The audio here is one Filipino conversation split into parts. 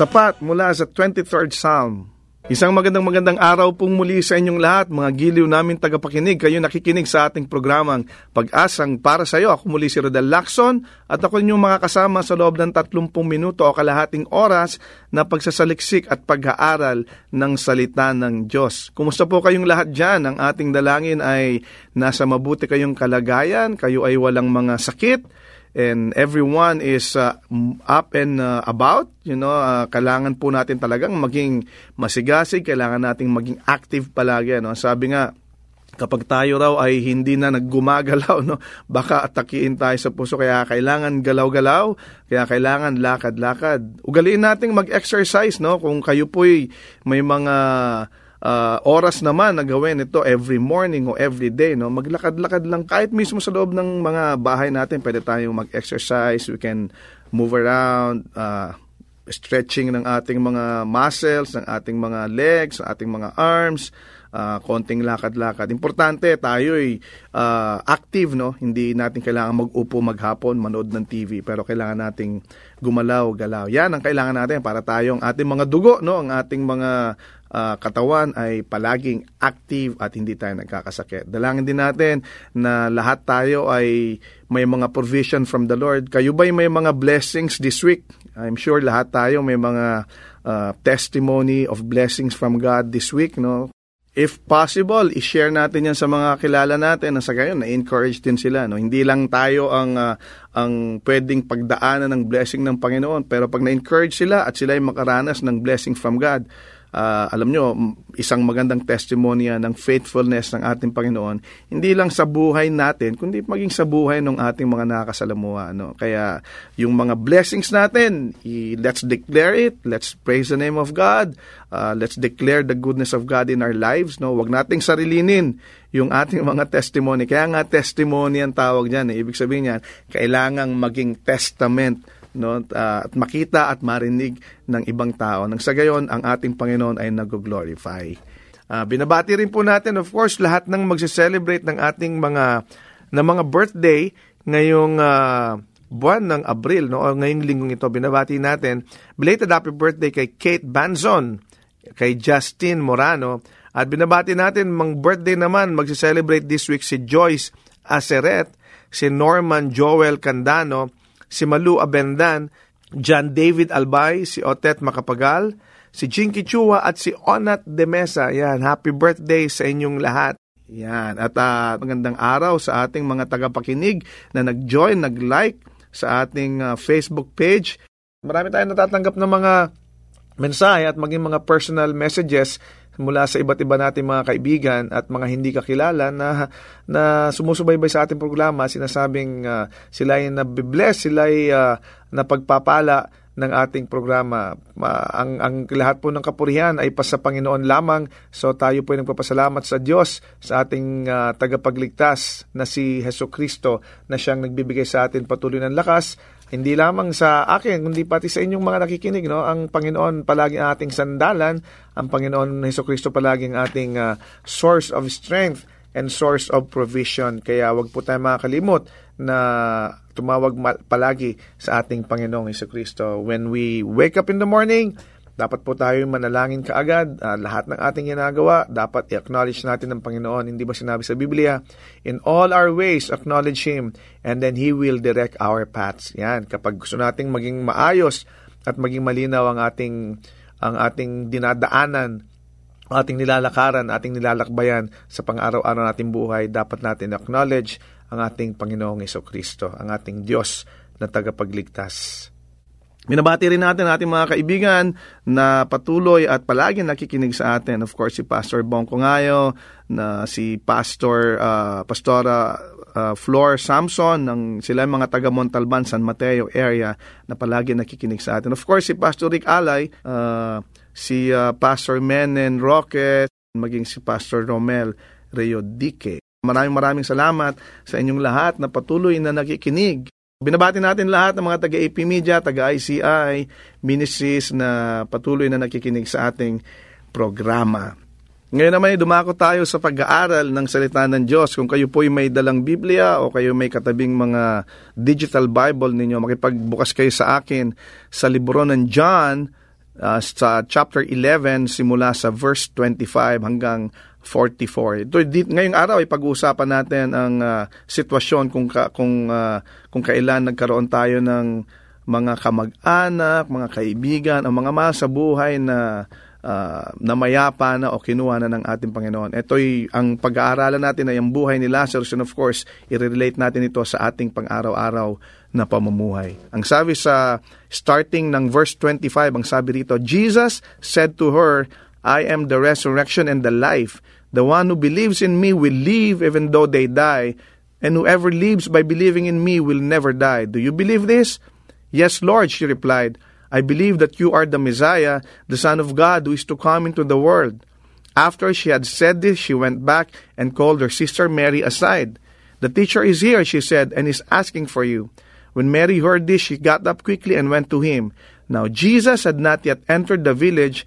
Sapat mula sa 23rd Psalm. Isang magandang magandang araw pong muli sa inyong lahat, mga giliw namin tagapakinig. Kayo nakikinig sa ating programang Pag-asang para sa iyo. Ako muli si Rodel Lacson at ako inyong mga kasama sa loob ng 30 minuto o kalahating oras na pagsasaliksik at pag-aaral ng salita ng Diyos. Kumusta po kayong lahat dyan? Ang ating dalangin ay nasa mabuti kayong kalagayan, kayo ay walang mga sakit, and everyone is uh, up and uh, about, you know, uh, kailangan po natin talagang maging masigasig, kailangan nating maging active palagi, no. Sabi nga, kapag tayo raw ay hindi na naggumagalaw, no, baka atakiin tayo sa puso. Kaya kailangan galaw-galaw, kaya kailangan lakad-lakad. Ugaliin nating mag-exercise, no, kung kayo po'y may mga uh, oras naman na gawin ito every morning o every day, no? Maglakad-lakad lang kahit mismo sa loob ng mga bahay natin, pwede tayong mag-exercise, we can move around, uh, stretching ng ating mga muscles, ng ating mga legs, ng ating mga arms, uh, konting lakad-lakad. Importante tayo'y uh, active, no? Hindi natin kailangan mag-upo maghapon, manood ng TV, pero kailangan nating gumalaw-galaw. Yan ang kailangan natin para tayong ating mga dugo, no? Ang ating mga uh, katawan ay palaging active at hindi tayo nagkakasakit. Dalangin din natin na lahat tayo ay may mga provision from the Lord. Kayo ba'y may mga blessings this week? I'm sure lahat tayo may mga uh, testimony of blessings from God this week, no? If possible, i-share natin yan sa mga kilala natin na sa gayon na-encourage din sila. No? Hindi lang tayo ang, uh, ang pwedeng pagdaanan ng blessing ng Panginoon, pero pag na-encourage sila at sila ay makaranas ng blessing from God, uh, alam nyo, isang magandang testimony ng faithfulness ng ating Panginoon, hindi lang sa buhay natin, kundi maging sa buhay ng ating mga nakasalamuha. No? Kaya yung mga blessings natin, let's declare it, let's praise the name of God, uh, let's declare the goodness of God in our lives. No? Huwag nating sarilinin yung ating mga testimony. Kaya nga testimony ang tawag dyan. Eh. Ibig sabihin niyan, kailangang maging testament no uh, at makita at marinig ng ibang tao nang sa gayon ang ating Panginoon ay nag-glorify. Uh, binabati rin po natin of course lahat ng magse-celebrate ng ating mga na mga birthday ngayong uh, buwan ng Abril no o ngayong linggong ito binabati natin belated happy birthday kay Kate Banzon kay Justin Morano at binabati natin mang birthday naman magse-celebrate this week si Joyce Aseret si Norman Joel Candano si Malu Abendan, John David Albay, si Otet Makapagal, si Jinky Chua at si Onat De Mesa. Yan, happy birthday sa inyong lahat. Yan, at uh, magandang araw sa ating mga tagapakinig na nag-join, nag-like sa ating uh, Facebook page. Marami tayong natatanggap ng mga mensahe at maging mga personal messages mula sa iba't iba nating mga kaibigan at mga hindi kakilala na na sumusubaybay sa ating programa sinasabing uh, sila ay nabibless, sila ay uh, napagpapala ng ating programa. Uh, ang, ang lahat po ng kapurihan ay pa sa Panginoon lamang. So tayo po ay nagpapasalamat sa Diyos sa ating uh, tagapagligtas na si Heso Kristo na siyang nagbibigay sa atin patuloy ng lakas hindi lamang sa akin, kundi pati sa inyong mga nakikinig, no? Ang Panginoon palagi ating sandalan, ang Panginoon Heso Kristo palagi ang ating uh, source of strength and source of provision. Kaya wag po tayo makakalimot na tumawag palagi sa ating Panginoong Heso Kristo. When we wake up in the morning, dapat po tayo manalangin kaagad. Uh, lahat ng ating ginagawa, dapat i-acknowledge natin ng Panginoon. Hindi ba sinabi sa Biblia, In all our ways, acknowledge Him, and then He will direct our paths. Yan, kapag gusto nating maging maayos at maging malinaw ang ating, ang ating dinadaanan, ating nilalakaran, ating nilalakbayan sa pang-araw-araw nating buhay, dapat natin acknowledge ang ating Panginoong Kristo, ang ating Diyos na tagapagligtas. Minabati rin natin ating mga kaibigan na patuloy at palagi nakikinig sa atin. Of course, si Pastor Bongko Ngayo, na si Pastor uh, Pastora uh, Flor Samson, ng sila mga taga Montalban, San Mateo area na palagi nakikinig sa atin. Of course, si Pastor Rick Alay, uh, si uh, Pastor Menen Roque, maging si Pastor Romel Rio Dique. Maraming maraming salamat sa inyong lahat na patuloy na nakikinig Binabati natin lahat ng mga taga-AP Media, taga-ICI, ministries na patuloy na nakikinig sa ating programa. Ngayon naman, dumako tayo sa pag-aaral ng salita ng Diyos. Kung kayo po may dalang Biblia o kayo may katabing mga digital Bible ninyo, makipagbukas kayo sa akin sa libro ng John, uh, sa chapter 11, simula sa verse 25 hanggang 44. Ito ngayong araw ay pag-uusapan natin ang uh, sitwasyon kung ka, kung uh, kung kailan nagkaroon tayo ng mga kamag-anak, mga kaibigan, o mga mahal sa buhay na uh, namayapa na o kinuha na ng ating Panginoon. Ito'y ang pag-aaralan natin ay ang buhay ni Lazarus and of course, i-relate natin ito sa ating pang-araw-araw na pamumuhay. Ang sabi sa starting ng verse 25, ang sabi rito, Jesus said to her, I am the resurrection and the life. The one who believes in me will live even though they die, and whoever lives by believing in me will never die. Do you believe this? Yes, Lord, she replied. I believe that you are the Messiah, the Son of God who is to come into the world. After she had said this, she went back and called her sister Mary aside. The teacher is here, she said, and is asking for you. When Mary heard this, she got up quickly and went to him. Now Jesus had not yet entered the village,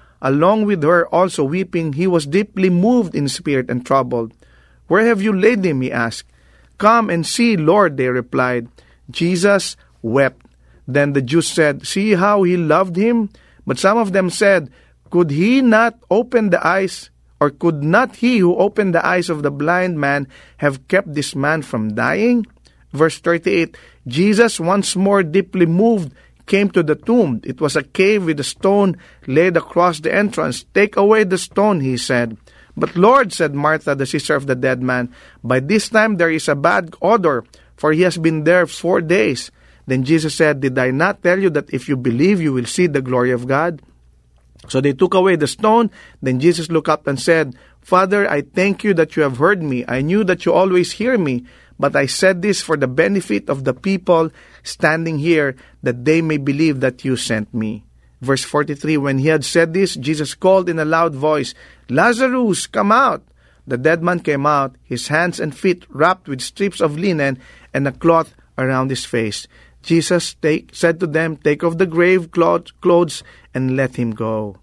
along with her also weeping, he was deeply moved in spirit and troubled. Where have you laid him? he asked. Come and see, Lord, they replied. Jesus wept. Then the Jews said, See how he loved him? But some of them said, Could he not open the eyes, or could not he who opened the eyes of the blind man have kept this man from dying? Verse 38 Jesus, once more deeply moved, came to the tomb. It was a cave with a stone laid across the entrance. Take away the stone, he said. But Lord, said Martha, the sister of the dead man, by this time there is a bad odor, for he has been there four days. Then Jesus said, Did I not tell you that if you believe, you will see the glory of God? So they took away the stone. Then Jesus looked up and said, Father, I thank you that you have heard me. I knew that you always hear me, but I said this for the benefit of the people standing here, that they may believe that you sent me. Verse 43 When he had said this, Jesus called in a loud voice, Lazarus, come out! The dead man came out, his hands and feet wrapped with strips of linen and a cloth around his face. Jesus take, said to them, Take off the grave clothes and let him go.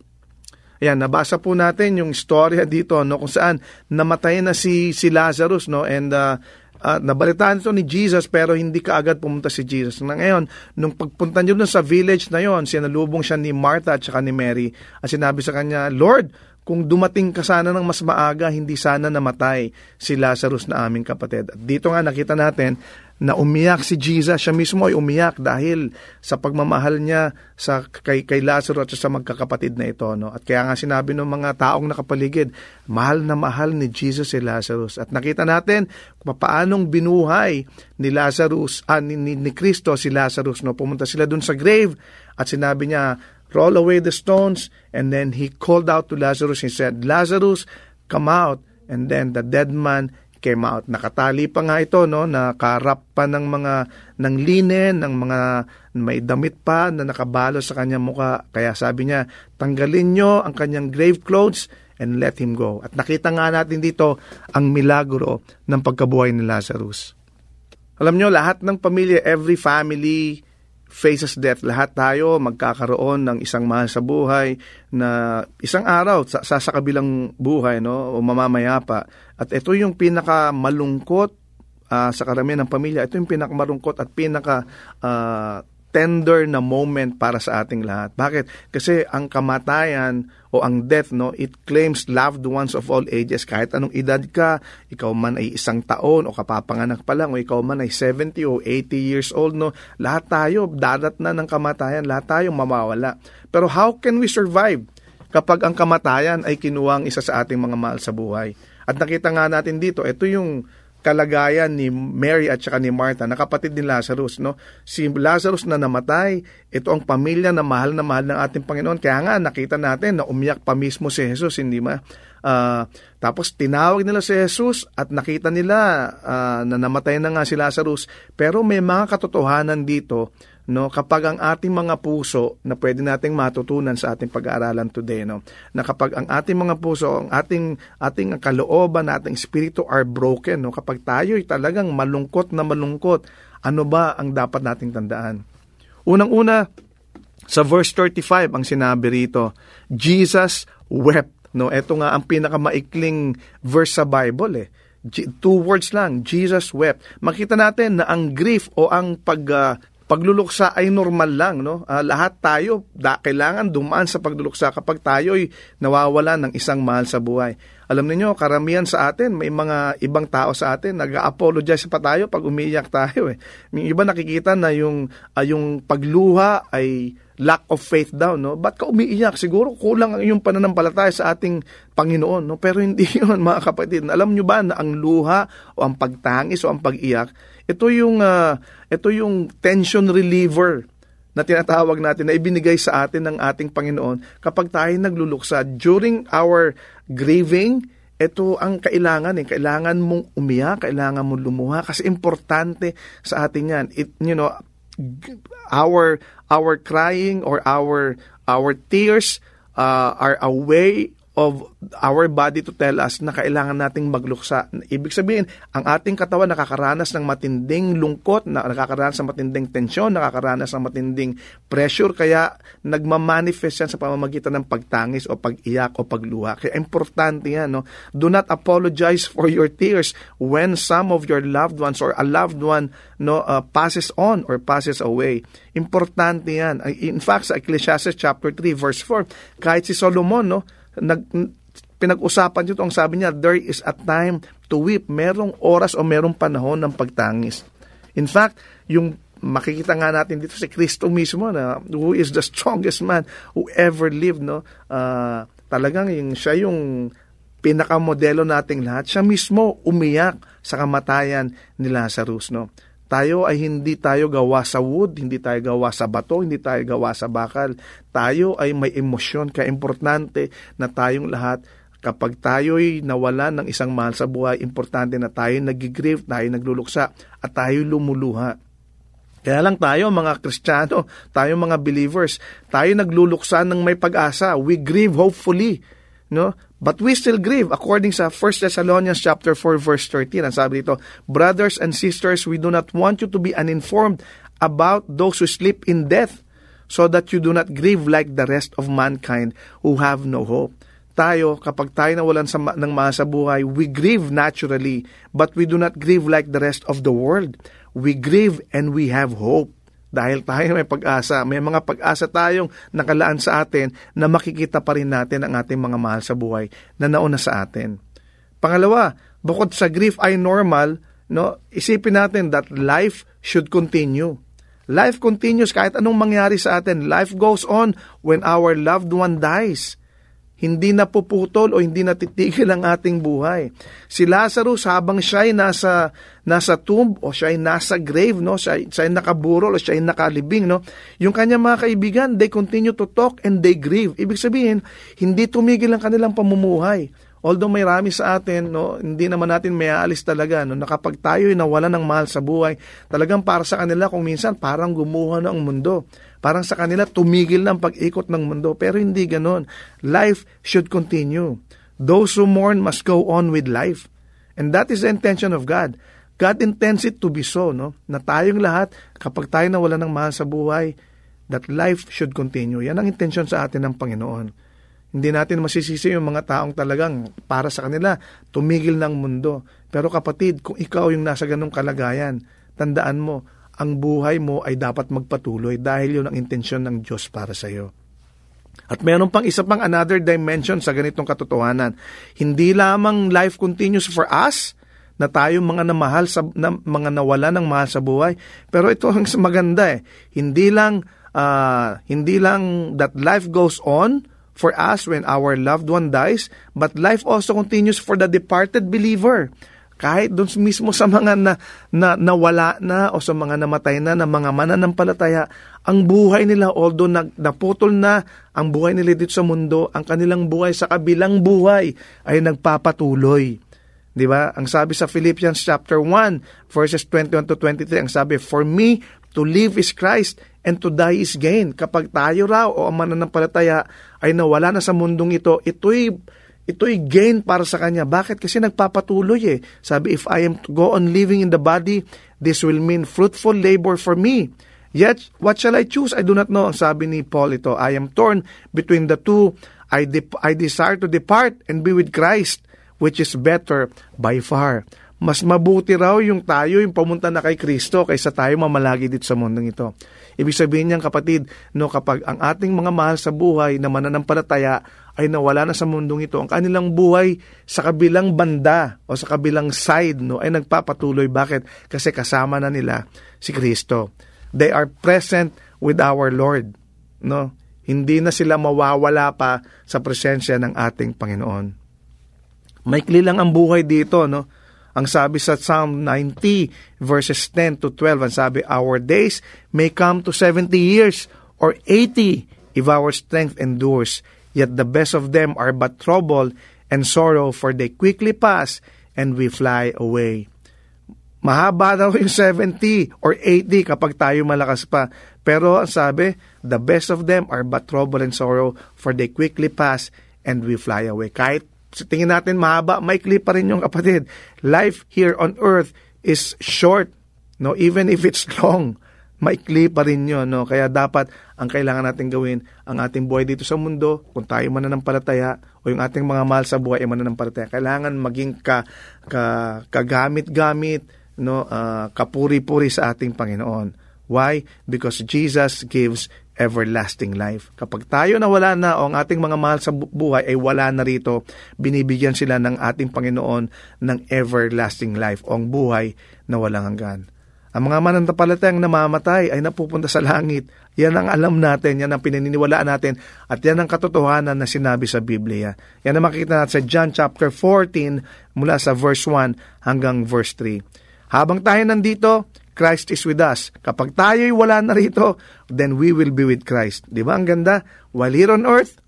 Ayan, nabasa po natin yung storya dito no kung saan namatay na si si Lazarus no and uh, uh, nabalitaan ito ni Jesus pero hindi kaagad pumunta si Jesus. Na ngayon, nung pagpunta dun sa village na yon, sinalubong siya ni Martha at saka ni Mary at sinabi sa kanya, Lord, kung dumating ka sana ng mas maaga, hindi sana namatay si Lazarus na aming kapatid. At dito nga nakita natin na umiyak si Jesus. Siya mismo ay umiyak dahil sa pagmamahal niya sa kay, kay Lazarus at sa magkakapatid na ito. No? At kaya nga sinabi ng mga taong nakapaligid, mahal na mahal ni Jesus si Lazarus. At nakita natin kung paanong binuhay ni Lazarus, ah, ni, ni, ni Kristo si Lazarus. No? Pumunta sila dun sa grave at sinabi niya, roll away the stones. And then he called out to Lazarus. He said, Lazarus, come out. And then the dead man came out. Nakatali pa nga ito, no? Nakarap pa ng mga, ng linen, ng mga may damit pa na nakabalo sa kanyang muka. Kaya sabi niya, tanggalin nyo ang kanyang grave clothes and let him go. At nakita nga natin dito ang milagro ng pagkabuhay ni Lazarus. Alam nyo, lahat ng pamilya, every family, faces death. Lahat tayo magkakaroon ng isang mahal sa buhay na isang araw sa, sa, sa kabilang buhay no, o mamamaya pa. At ito yung pinaka malungkot uh, sa karamihan ng pamilya. Ito yung pinaka malungkot at pinaka uh, tender na moment para sa ating lahat. Bakit? Kasi ang kamatayan o ang death, no, it claims loved ones of all ages. Kahit anong edad ka, ikaw man ay isang taon o kapapanganak pa lang, o ikaw man ay 70 o 80 years old, no, lahat tayo, dadat na ng kamatayan, lahat tayo mamawala. Pero how can we survive kapag ang kamatayan ay kinuwang isa sa ating mga mahal sa buhay? At nakita nga natin dito, ito yung kalagayan ni Mary at saka ni Martha, na kapatid ni Lazarus. No? Si Lazarus na namatay, ito ang pamilya na mahal na mahal ng ating Panginoon. Kaya nga nakita natin na umiyak pa mismo si Jesus, hindi ba? Uh, tapos tinawag nila si Jesus at nakita nila uh, na namatay na nga si Lazarus. Pero may mga katotohanan dito no? Kapag ang ating mga puso na pwede nating matutunan sa ating pag-aaralan today no? Na kapag ang ating mga puso ang ating ating kalooban ating espiritu are broken no? Kapag tayo ay talagang malungkot na malungkot ano ba ang dapat nating tandaan? Unang-una sa verse 35 ang sinabi rito Jesus wept no? Ito nga ang pinakamaikling verse sa Bible eh. Two words lang Jesus wept. Makita natin na ang grief o ang pag uh, pagluluksa ay normal lang, no? Ah, lahat tayo da, kailangan dumaan sa pagluluksa kapag tayo'y nawawala ng isang mahal sa buhay. Alam niyo, karamihan sa atin, may mga ibang tao sa atin nag-apologize pa tayo pag umiiyak tayo eh. May iba nakikita na yung ah, yung pagluha ay lack of faith daw, no? Ba't ka umiiyak? Siguro kulang ang iyong pananampalataya sa ating Panginoon, no? Pero hindi yun, mga kapatid. Alam nyo ba na ang luha o ang pagtangis o ang pag-iyak, ito yung, uh, ito yung tension reliever na tinatawag natin na ibinigay sa atin ng ating Panginoon kapag tayo nagluluksa. During our grieving, ito ang kailangan eh. Kailangan mong umiyak, kailangan mong lumuha kasi importante sa atin yan. It, you know, our our crying or our our tears uh, are a way of our body to tell us na kailangan nating magluksa. Ibig sabihin, ang ating katawan nakakaranas ng matinding lungkot, na nakakaranas ng matinding tensyon, nakakaranas ng matinding pressure, kaya nagmamanifest yan sa pamamagitan ng pagtangis o pag-iyak o pagluha. Kaya importante yan. No? Do not apologize for your tears when some of your loved ones or a loved one no, uh, passes on or passes away. Importante yan. In fact, sa Ecclesiastes chapter 3 verse 4, kahit si Solomon, no, nag, pinag-usapan nyo ang sabi niya, there is a time to weep. Merong oras o merong panahon ng pagtangis. In fact, yung makikita nga natin dito si Kristo mismo na who is the strongest man who ever lived no uh, talagang yung siya yung pinakamodelo nating lahat siya mismo umiyak sa kamatayan ni Lazarus no tayo ay hindi tayo gawa sa wood, hindi tayo gawa sa bato, hindi tayo gawa sa bakal. Tayo ay may emosyon, kaya importante na tayong lahat kapag tayo'y nawala ng isang mahal sa buhay, importante na tayo nagigrieve, tayo nagluluksa, at tayo lumuluha. Kaya lang tayo mga Kristiyano, tayo mga believers, tayo nagluluksa ng may pag-asa. We grieve hopefully, no? But we still grieve according sa 1 Thessalonians chapter 4 verse 13. Ang sabi dito, Brothers and sisters, we do not want you to be uninformed about those who sleep in death, so that you do not grieve like the rest of mankind who have no hope. Tayo, kapag tayo nawalan sa, ng mga sa buhay, we grieve naturally, but we do not grieve like the rest of the world. We grieve and we have hope. Dahil tayo may pag-asa, may mga pag-asa tayong nakalaan sa atin na makikita pa rin natin ang ating mga mahal sa buhay na nauna sa atin. Pangalawa, bukod sa grief ay normal, no, isipin natin that life should continue. Life continues kahit anong mangyari sa atin. Life goes on when our loved one dies hindi na puputol o hindi natitigil ang ating buhay. Si Lazarus habang siya ay nasa, nasa tomb o siya ay nasa grave, no? siya, siya ay nakaburol o siya ay nakalibing, no? yung kanyang mga kaibigan, they continue to talk and they grieve. Ibig sabihin, hindi tumigil ang kanilang pamumuhay. Although may rami sa atin, no, hindi naman natin may aalis talaga. No, na kapag tayo'y nawala ng mahal sa buhay, talagang para sa kanila kung minsan parang gumuha na ang mundo. Parang sa kanila tumigil ang pag-ikot ng mundo. Pero hindi ganon. Life should continue. Those who mourn must go on with life. And that is the intention of God. God intends it to be so, no? Na tayong lahat, kapag tayo nawala ng mahal sa buhay, that life should continue. Yan ang intention sa atin ng Panginoon. Hindi natin masisisi yung mga taong talagang para sa kanila, tumigil ng mundo. Pero kapatid, kung ikaw yung nasa ganong kalagayan, tandaan mo, ang buhay mo ay dapat magpatuloy dahil yun ang intensyon ng Diyos para sa iyo. At meron pang isa pang another dimension sa ganitong katotohanan. Hindi lamang life continues for us, na tayo mga namahal sa na, mga nawala ng mahal sa buhay. Pero ito ang maganda eh. Hindi lang uh, hindi lang that life goes on, for us when our loved one dies, but life also continues for the departed believer. Kahit doon mismo sa mga na, na nawala na o sa mga namatay na na mga mananampalataya, ang buhay nila, although nag, naputol na ang buhay nila dito sa mundo, ang kanilang buhay sa kabilang buhay ay nagpapatuloy. 'Di ba? Ang sabi sa Philippians chapter 1 verses 21 to 23, ang sabi, "For me to live is Christ and to die is gain. Kapag tayo raw o ang mananampalataya ay nawala na sa mundong ito, ito'y ito'y gain para sa kanya. Bakit? Kasi nagpapatuloy eh. Sabi, if I am to go on living in the body, this will mean fruitful labor for me. Yet, what shall I choose? I do not know. Sabi ni Paul ito, I am torn between the two. I, de- I desire to depart and be with Christ, which is better by far. Mas mabuti raw yung tayo yung pamunta na kay Kristo kaysa tayo mamalagi dito sa mundong ito. Ibig sabihin niyan kapatid, no, kapag ang ating mga mahal sa buhay na mananampalataya ay nawala na sa mundong ito, ang kanilang buhay sa kabilang banda o sa kabilang side no, ay nagpapatuloy. Bakit? Kasi kasama na nila si Kristo. They are present with our Lord. No? Hindi na sila mawawala pa sa presensya ng ating Panginoon. Maikli lang ang buhay dito, no? Ang sabi sa Psalm 90 verses 10 to 12, ang sabi, Our days may come to 70 years or 80 if our strength endures. Yet the best of them are but trouble and sorrow, for they quickly pass and we fly away. Mahaba daw yung 70 or 80 kapag tayo malakas pa. Pero ang sabi, the best of them are but trouble and sorrow, for they quickly pass and we fly away. Kahit tingin natin mahaba, maikli pa rin yung kapatid. Life here on earth is short, no? Even if it's long, maikli pa rin yun, no? Kaya dapat ang kailangan natin gawin, ang ating buhay dito sa mundo, kung tayo mananampalataya, o yung ating mga mahal sa buhay ay mananampalataya, kailangan maging ka, ka, kagamit-gamit, no? Uh, kapuri-puri sa ating Panginoon. Why? Because Jesus gives everlasting life. Kapag tayo na wala na o ang ating mga mahal sa buhay ay wala na rito, binibigyan sila ng ating Panginoon ng everlasting life o ang buhay na walang hanggan. Ang mga mananampalatayang namamatay ay napupunta sa langit. Yan ang alam natin, yan ang pinaniniwalaan natin, at yan ang katotohanan na sinabi sa Biblia. Yan ang makikita natin sa John chapter 14 mula sa verse 1 hanggang verse 3. Habang tayo nandito, Christ is with us. Kapag tayo'y wala na rito, then we will be with Christ. Di ba ang ganda? While here on earth,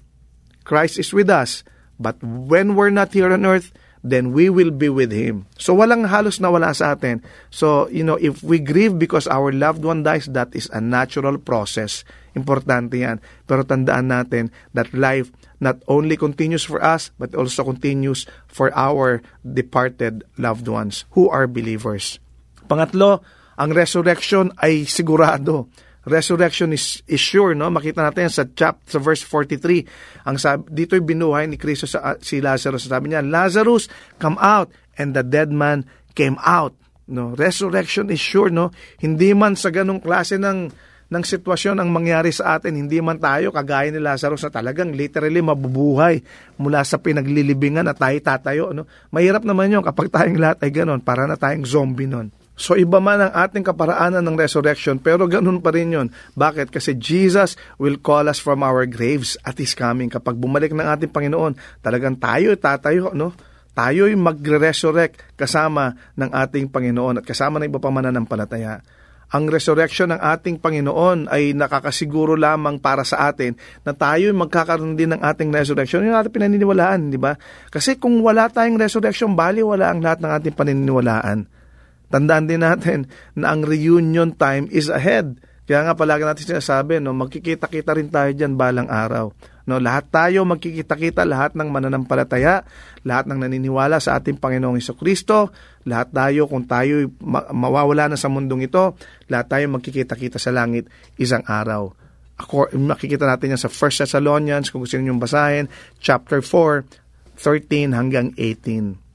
Christ is with us. But when we're not here on earth, then we will be with Him. So walang halos na wala sa atin. So, you know, if we grieve because our loved one dies, that is a natural process. Importante yan. Pero tandaan natin that life not only continues for us, but also continues for our departed loved ones who are believers. Pangatlo, ang resurrection ay sigurado. Resurrection is, is sure, no? Makita natin sa chapter sa verse 43. Ang sabi, dito'y binuhay ni Kristo sa si Lazarus. Sabi niya, Lazarus, come out, and the dead man came out. No, resurrection is sure, no? Hindi man sa ganong klase ng ng sitwasyon ang mangyari sa atin, hindi man tayo kagaya ni Lazarus na talagang literally mabubuhay mula sa pinaglilibingan na tayo tatayo. No? Mahirap naman yun kapag tayong lahat ay ganon, para na tayong zombie nun. So iba man ang ating kaparaanan ng resurrection, pero ganun pa rin yun. Bakit? Kasi Jesus will call us from our graves at His coming. Kapag bumalik ng ating Panginoon, talagang tayo tatayo, no? Tayo'y magre-resurrect kasama ng ating Panginoon at kasama ng iba pa mananampalataya. Ang resurrection ng ating Panginoon ay nakakasiguro lamang para sa atin na tayo magkakaroon din ng ating resurrection. Yung ating pinaniniwalaan, di ba? Kasi kung wala tayong resurrection, bali wala ang lahat ng ating paniniwalaan. Tandaan din natin na ang reunion time is ahead. Kaya nga palagi natin sinasabi, no, magkikita-kita rin tayo dyan balang araw. No, lahat tayo magkikita-kita, lahat ng mananampalataya, lahat ng naniniwala sa ating Panginoong Iso Kristo, lahat tayo kung tayo mawawala na sa mundong ito, lahat tayo magkikita-kita sa langit isang araw. Ako, makikita natin yan sa 1 Thessalonians, kung gusto niyo basahin, chapter 4, 13 hanggang 18.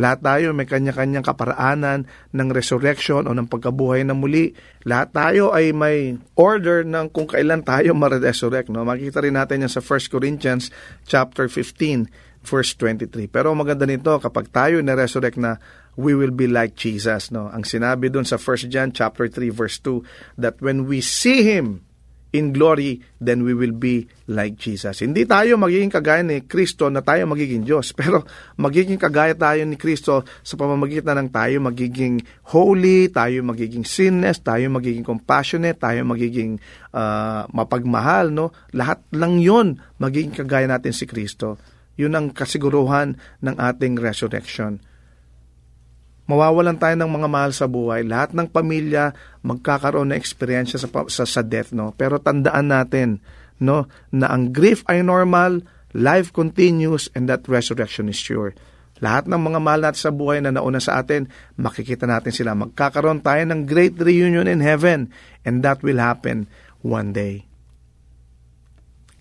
Lahat tayo may kanya-kanyang kaparaanan ng resurrection o ng pagkabuhay na muli. Lahat tayo ay may order ng kung kailan tayo ma-resurrect. No? Makikita rin natin yan sa 1 Corinthians chapter 15 verse 23. Pero maganda nito kapag tayo na-resurrect na we will be like Jesus. No? Ang sinabi dun sa 1 John chapter 3 verse 2 that when we see Him, in glory, then we will be like Jesus. Hindi tayo magiging kagaya ni Kristo na tayo magiging Diyos, pero magiging kagaya tayo ni Kristo sa pamamagitan ng tayo magiging holy, tayo magiging sinless, tayo magiging compassionate, tayo magiging uh, mapagmahal, no? Lahat lang 'yon magiging kagaya natin si Kristo. 'Yun ang kasiguruhan ng ating resurrection mawawalan tayo ng mga mahal sa buhay. Lahat ng pamilya magkakaroon ng experience sa, sa, sa death, no? Pero tandaan natin, no, na ang grief ay normal, life continues, and that resurrection is sure. Lahat ng mga mahal natin sa buhay na nauna sa atin, makikita natin sila. Magkakaroon tayo ng great reunion in heaven, and that will happen one day.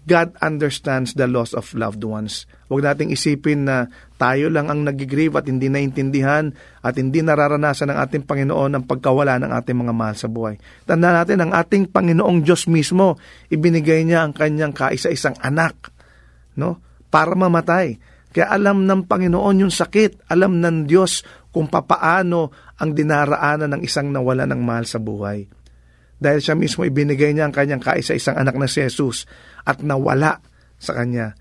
God understands the loss of loved ones. Huwag nating isipin na tayo lang ang nagigrieve at hindi naintindihan at hindi nararanasan ng ating Panginoon ang pagkawala ng ating mga mahal sa buhay. Tanda natin, ang ating Panginoong Diyos mismo, ibinigay niya ang kanyang kaisa-isang anak no? para mamatay. Kaya alam ng Panginoon yung sakit, alam ng Diyos kung papaano ang dinaraanan ng isang nawala ng mahal sa buhay. Dahil siya mismo ibinigay niya ang kanyang kaisa-isang anak na si Jesus at nawala sa kanya.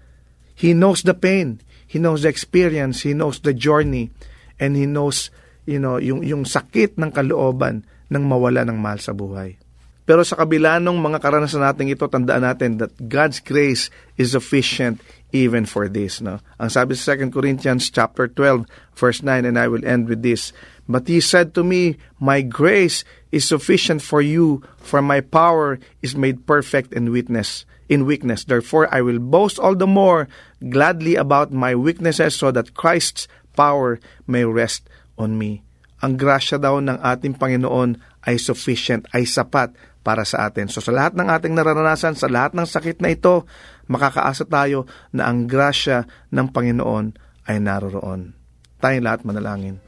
He knows the pain, he knows the experience, he knows the journey, and he knows you know, yung, yung sakit ng kalooban ng mawala ng mahal sa buhay. Pero sa kabila ng mga karanasan natin ito, tandaan natin that God's grace is sufficient even for this. No? Ang sabi sa 2 Corinthians chapter 12, verse 9, and I will end with this. But he said to me, My grace is sufficient for you, for my power is made perfect in weakness in weakness. Therefore, I will boast all the more gladly about my weaknesses so that Christ's power may rest on me. Ang grasya daw ng ating Panginoon ay sufficient, ay sapat para sa atin. So sa lahat ng ating nararanasan, sa lahat ng sakit na ito, makakaasa tayo na ang grasya ng Panginoon ay naroroon. Tayong lahat manalangin.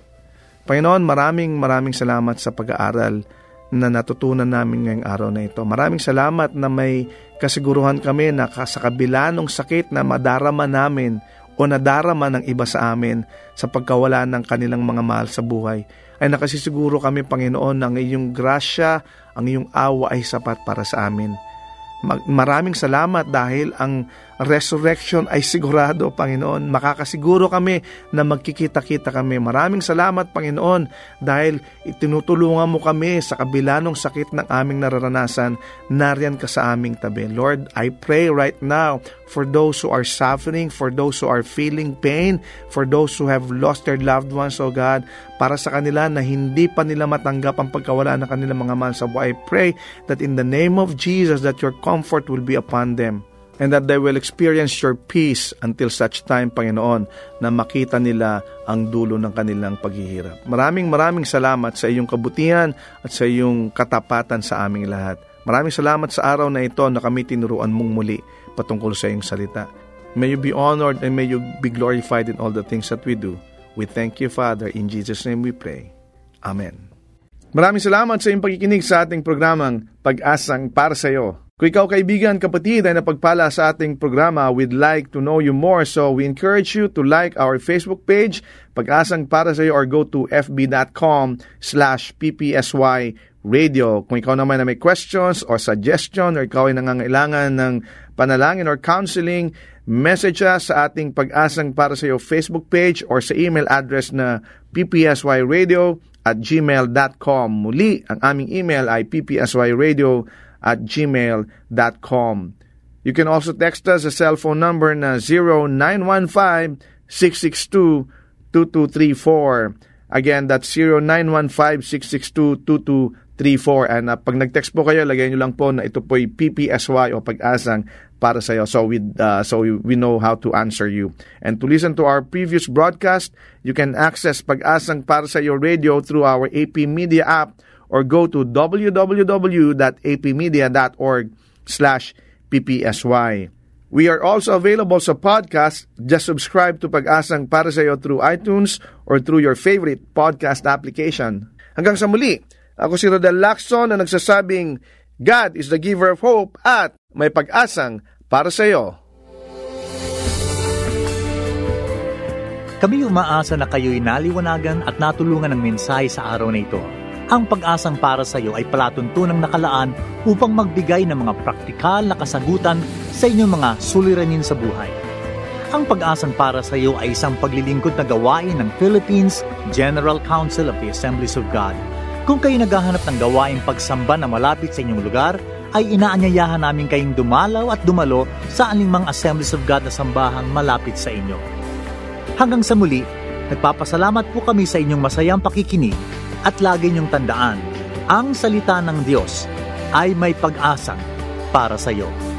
Panginoon, maraming maraming salamat sa pag-aaral na natutunan namin ngayong araw na ito. Maraming salamat na may kasiguruhan kami na sa kabila ng sakit na madarama namin o nadarama ng iba sa amin sa pagkawala ng kanilang mga mahal sa buhay, ay nakasisiguro kami, Panginoon, ng iyong grasya, ang iyong awa ay sapat para sa amin. Maraming salamat dahil ang resurrection ay sigurado, Panginoon. Makakasiguro kami na magkikita-kita kami. Maraming salamat, Panginoon, dahil itinutulungan mo kami sa kabila ng sakit ng aming nararanasan. Nariyan ka sa aming tabi. Lord, I pray right now for those who are suffering, for those who are feeling pain, for those who have lost their loved ones, O God, para sa kanila na hindi pa nila matanggap ang pagkawala ng kanilang mga mahal sa buhay. I pray that in the name of Jesus that your comfort will be upon them and that they will experience your peace until such time, Panginoon, na makita nila ang dulo ng kanilang paghihirap. Maraming maraming salamat sa iyong kabutihan at sa iyong katapatan sa aming lahat. Maraming salamat sa araw na ito na kami tinuruan mong muli patungkol sa iyong salita. May you be honored and may you be glorified in all the things that we do. We thank you, Father. In Jesus' name we pray. Amen. Maraming salamat sa iyong pagkikinig sa ating programang Pag-asang para sa iyo. Kung ikaw kaibigan, kapatid ay napagpala sa ating programa, we'd like to know you more. So we encourage you to like our Facebook page, Pag-asang para sa iyo, or go to fb.com slash ppsy radio. Kung ikaw naman na may questions or suggestion or ikaw ay nangangailangan ng panalangin or counseling, message us sa ating Pag-asang para sa iyo Facebook page or sa email address na ppsyradio at gmail.com. Muli, ang aming email ay ppsyradio at gmail.com. You can also text us a cell phone number na 0915-662-2234. Again, that's 0915-662-2234. And uh, pag nag-text po kayo, lagay nyo lang po na ito po'y PPSY o pag-asang para sa iyo. So we uh, so we know how to answer you. And to listen to our previous broadcast, you can access Pag-asang para sa iyo radio through our AP Media app or go to www.apmedia.org slash ppsy. We are also available sa podcast. Just subscribe to Pag-asang para sa iyo through iTunes or through your favorite podcast application. Hanggang sa muli, ako si Rodel Lacson na nagsasabing God is the giver of hope at may pag-asang para sa iyo. Kami umaasa na kayo'y naliwanagan at natulungan ng mensahe sa araw na ito. Ang pag-asang para sa iyo ay palatuntunang nakalaan upang magbigay ng mga praktikal na kasagutan sa inyong mga suliranin sa buhay. Ang pag-asang para sa iyo ay isang paglilingkod na gawain ng Philippines General Council of the Assemblies of God. Kung kayo naghahanap ng gawain pagsamba na malapit sa inyong lugar, ay inaanyayahan namin kayong dumalaw at dumalo sa alinmang Assemblies of God na sambahang malapit sa inyo. Hanggang sa muli, nagpapasalamat po kami sa inyong masayang pakikinig at lagi niyong tandaan, ang salita ng Diyos ay may pag-asang para sa iyo.